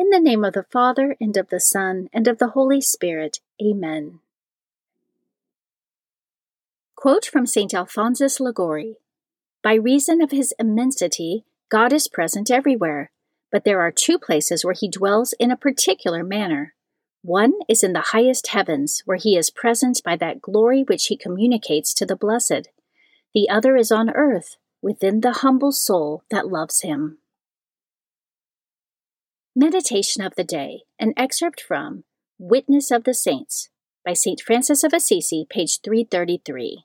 In the name of the Father, and of the Son, and of the Holy Spirit. Amen. Quote from St. Alphonsus Liguori By reason of his immensity, God is present everywhere, but there are two places where he dwells in a particular manner. One is in the highest heavens, where he is present by that glory which he communicates to the blessed. The other is on earth, within the humble soul that loves him. Meditation of the Day, an excerpt from Witness of the Saints by St. Francis of Assisi, page 333.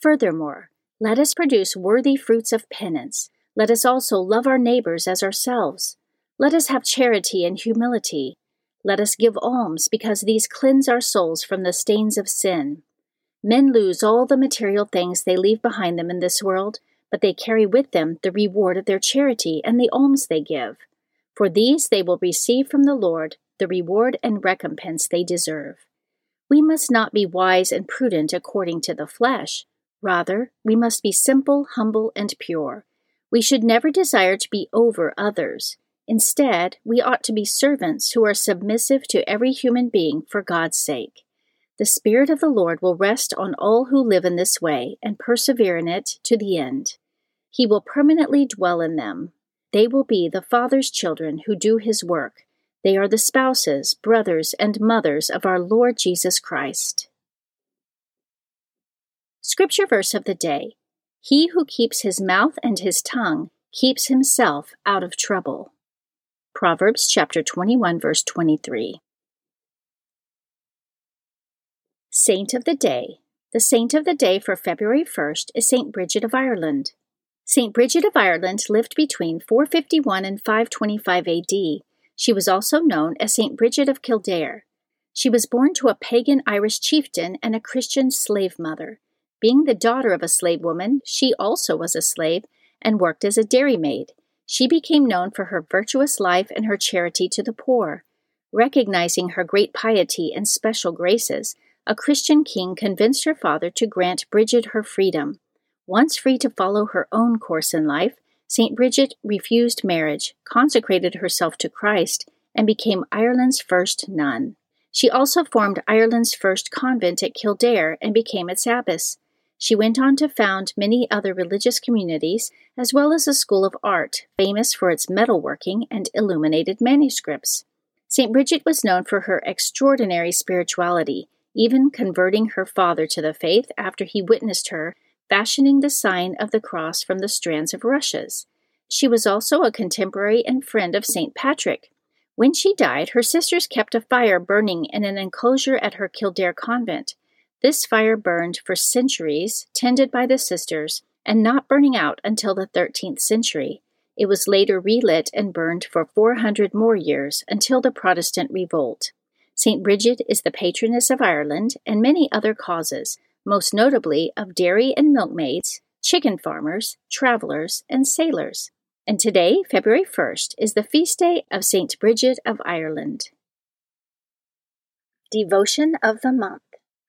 Furthermore, let us produce worthy fruits of penance. Let us also love our neighbors as ourselves. Let us have charity and humility. Let us give alms, because these cleanse our souls from the stains of sin. Men lose all the material things they leave behind them in this world, but they carry with them the reward of their charity and the alms they give. For these they will receive from the Lord the reward and recompense they deserve. We must not be wise and prudent according to the flesh. Rather, we must be simple, humble, and pure. We should never desire to be over others. Instead, we ought to be servants who are submissive to every human being for God's sake. The Spirit of the Lord will rest on all who live in this way and persevere in it to the end. He will permanently dwell in them, they will be the Father's children who do his work. They are the spouses, brothers, and mothers of our Lord Jesus Christ. Scripture verse of the day He who keeps his mouth and his tongue keeps himself out of trouble. Proverbs chapter 21, verse 23. Saint of the Day. The saint of the day for February 1st is Saint Bridget of Ireland. St. Bridget of Ireland lived between 451 and 525 AD. She was also known as St. Bridget of Kildare. She was born to a pagan Irish chieftain and a Christian slave mother. Being the daughter of a slave woman, she also was a slave and worked as a dairymaid. She became known for her virtuous life and her charity to the poor. Recognizing her great piety and special graces, a Christian king convinced her father to grant Bridget her freedom. Once free to follow her own course in life, St. Bridget refused marriage, consecrated herself to Christ, and became Ireland's first nun. She also formed Ireland's first convent at Kildare and became its abbess. She went on to found many other religious communities, as well as a school of art, famous for its metalworking and illuminated manuscripts. St. Bridget was known for her extraordinary spirituality, even converting her father to the faith after he witnessed her fashioning the sign of the cross from the strands of rushes. She was also a contemporary and friend of St. Patrick. When she died, her sisters kept a fire burning in an enclosure at her Kildare convent. This fire burned for centuries, tended by the sisters, and not burning out until the 13th century. It was later relit and burned for 400 more years until the Protestant revolt. St. Bridget is the patroness of Ireland and many other causes, most notably of dairy and milkmaids, chicken farmers, travelers, and sailors. And today, February 1st, is the feast day of St. Bridget of Ireland. Devotion of the Month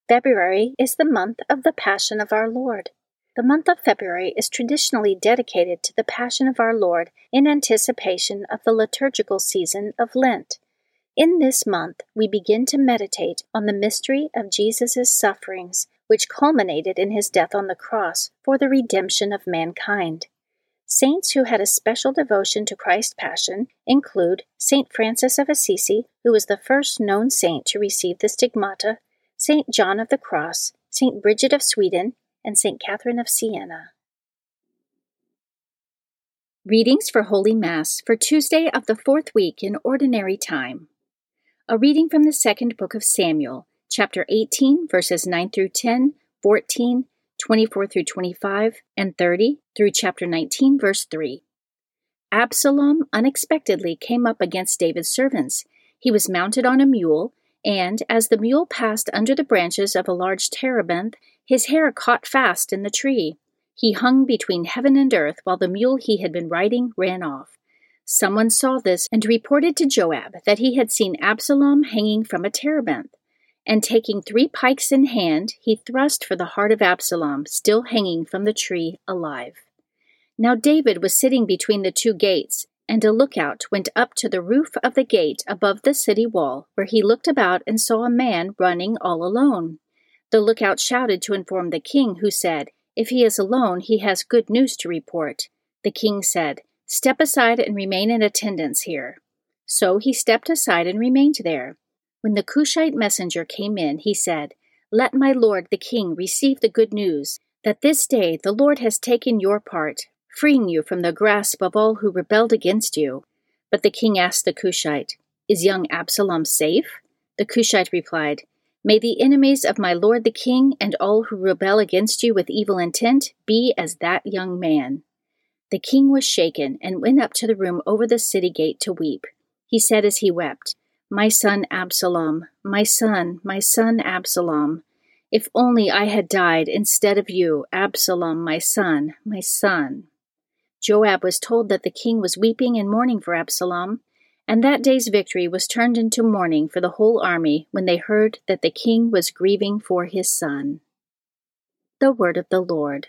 February is the month of the Passion of our Lord. The month of February is traditionally dedicated to the Passion of our Lord in anticipation of the liturgical season of Lent. In this month, we begin to meditate on the mystery of Jesus' sufferings, which culminated in his death on the cross for the redemption of mankind. Saints who had a special devotion to Christ's Passion include Saint Francis of Assisi, who was the first known saint to receive the stigmata, Saint John of the Cross, Saint Bridget of Sweden, and Saint Catherine of Siena. Readings for Holy Mass for Tuesday of the fourth week in Ordinary Time. A reading from the second book of Samuel, chapter 18, verses 9 through 10, 14, 24 through 25, and 30 through chapter 19, verse 3. Absalom unexpectedly came up against David's servants. He was mounted on a mule, and as the mule passed under the branches of a large terebinth, his hair caught fast in the tree. He hung between heaven and earth while the mule he had been riding ran off. Someone saw this and reported to Joab that he had seen Absalom hanging from a terebinth and taking three pikes in hand, he thrust for the heart of Absalom, still hanging from the tree alive. Now David was sitting between the two gates, and a lookout went up to the roof of the gate above the city wall, where he looked about and saw a man running all alone. The lookout shouted to inform the king, who said, If he is alone, he has good news to report. The king said, Step aside and remain in attendance here. So he stepped aside and remained there. When the Cushite messenger came in, he said, Let my lord the king receive the good news that this day the Lord has taken your part, freeing you from the grasp of all who rebelled against you. But the king asked the Cushite, Is young Absalom safe? The Cushite replied, May the enemies of my lord the king and all who rebel against you with evil intent be as that young man. The king was shaken and went up to the room over the city gate to weep. He said as he wept, my son Absalom, my son, my son Absalom. If only I had died instead of you, Absalom, my son, my son. Joab was told that the king was weeping and mourning for Absalom, and that day's victory was turned into mourning for the whole army when they heard that the king was grieving for his son. The Word of the Lord.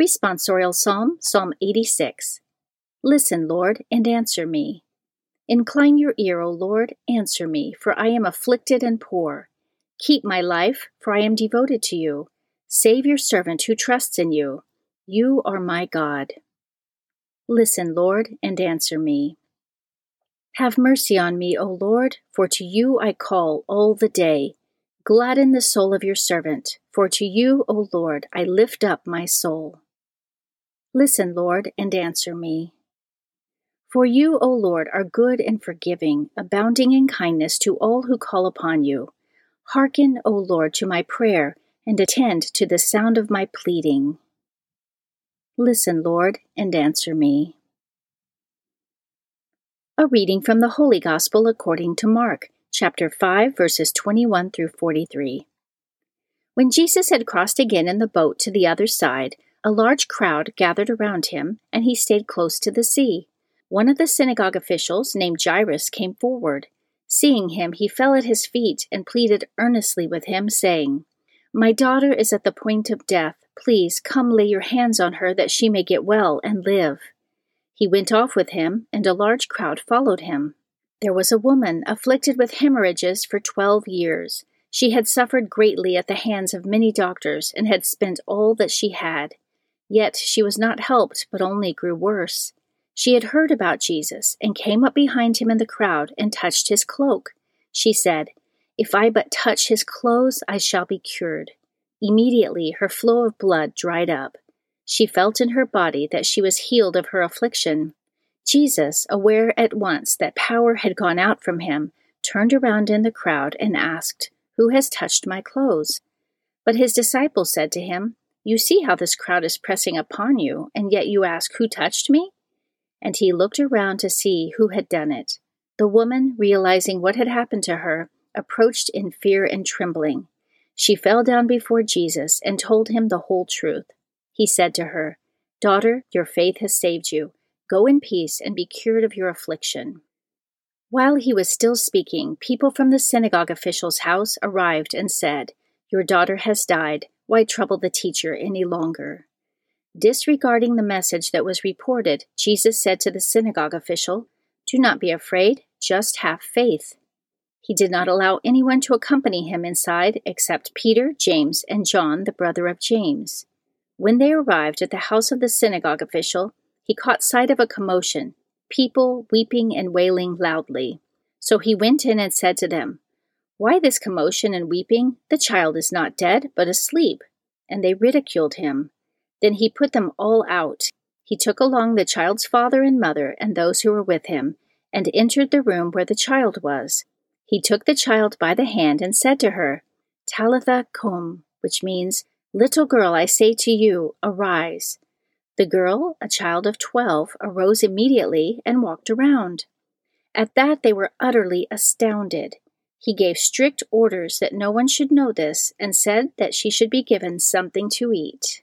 Responsorial Psalm, Psalm 86. Listen, Lord, and answer me. Incline your ear, O Lord, answer me, for I am afflicted and poor. Keep my life, for I am devoted to you. Save your servant who trusts in you. You are my God. Listen, Lord, and answer me. Have mercy on me, O Lord, for to you I call all the day. Gladden the soul of your servant, for to you, O Lord, I lift up my soul. Listen, Lord, and answer me. For you, O Lord, are good and forgiving, abounding in kindness to all who call upon you. Hearken, O Lord, to my prayer, and attend to the sound of my pleading. Listen, Lord, and answer me. A reading from the Holy Gospel according to Mark, chapter 5, verses 21 through 43. When Jesus had crossed again in the boat to the other side, a large crowd gathered around him, and he stayed close to the sea. One of the synagogue officials, named Jairus, came forward. Seeing him, he fell at his feet and pleaded earnestly with him, saying, My daughter is at the point of death. Please come lay your hands on her that she may get well and live. He went off with him, and a large crowd followed him. There was a woman afflicted with hemorrhages for twelve years. She had suffered greatly at the hands of many doctors and had spent all that she had. Yet she was not helped, but only grew worse. She had heard about Jesus and came up behind him in the crowd and touched his cloak. She said, If I but touch his clothes, I shall be cured. Immediately her flow of blood dried up. She felt in her body that she was healed of her affliction. Jesus, aware at once that power had gone out from him, turned around in the crowd and asked, Who has touched my clothes? But his disciples said to him, You see how this crowd is pressing upon you, and yet you ask, Who touched me? And he looked around to see who had done it. The woman, realizing what had happened to her, approached in fear and trembling. She fell down before Jesus and told him the whole truth. He said to her, Daughter, your faith has saved you. Go in peace and be cured of your affliction. While he was still speaking, people from the synagogue official's house arrived and said, Your daughter has died. Why trouble the teacher any longer? Disregarding the message that was reported, Jesus said to the synagogue official, Do not be afraid, just have faith. He did not allow anyone to accompany him inside except Peter, James, and John, the brother of James. When they arrived at the house of the synagogue official, he caught sight of a commotion, people weeping and wailing loudly. So he went in and said to them, Why this commotion and weeping? The child is not dead, but asleep. And they ridiculed him. Then he put them all out. He took along the child's father and mother and those who were with him, and entered the room where the child was. He took the child by the hand and said to her, Talitha cum, which means, Little girl, I say to you, arise. The girl, a child of twelve, arose immediately and walked around. At that they were utterly astounded. He gave strict orders that no one should know this and said that she should be given something to eat.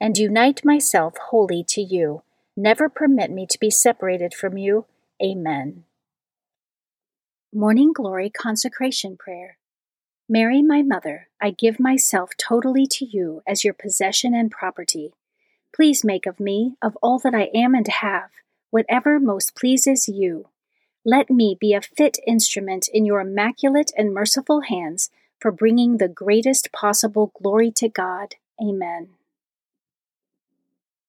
and unite myself wholly to you. Never permit me to be separated from you. Amen. Morning Glory Consecration Prayer. Mary, my mother, I give myself totally to you as your possession and property. Please make of me, of all that I am and have, whatever most pleases you. Let me be a fit instrument in your immaculate and merciful hands for bringing the greatest possible glory to God. Amen.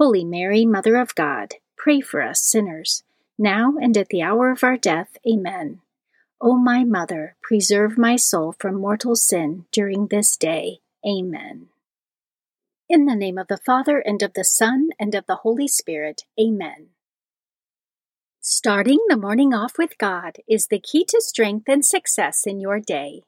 Holy Mary, Mother of God, pray for us sinners, now and at the hour of our death. Amen. O my Mother, preserve my soul from mortal sin during this day. Amen. In the name of the Father, and of the Son, and of the Holy Spirit. Amen. Starting the morning off with God is the key to strength and success in your day.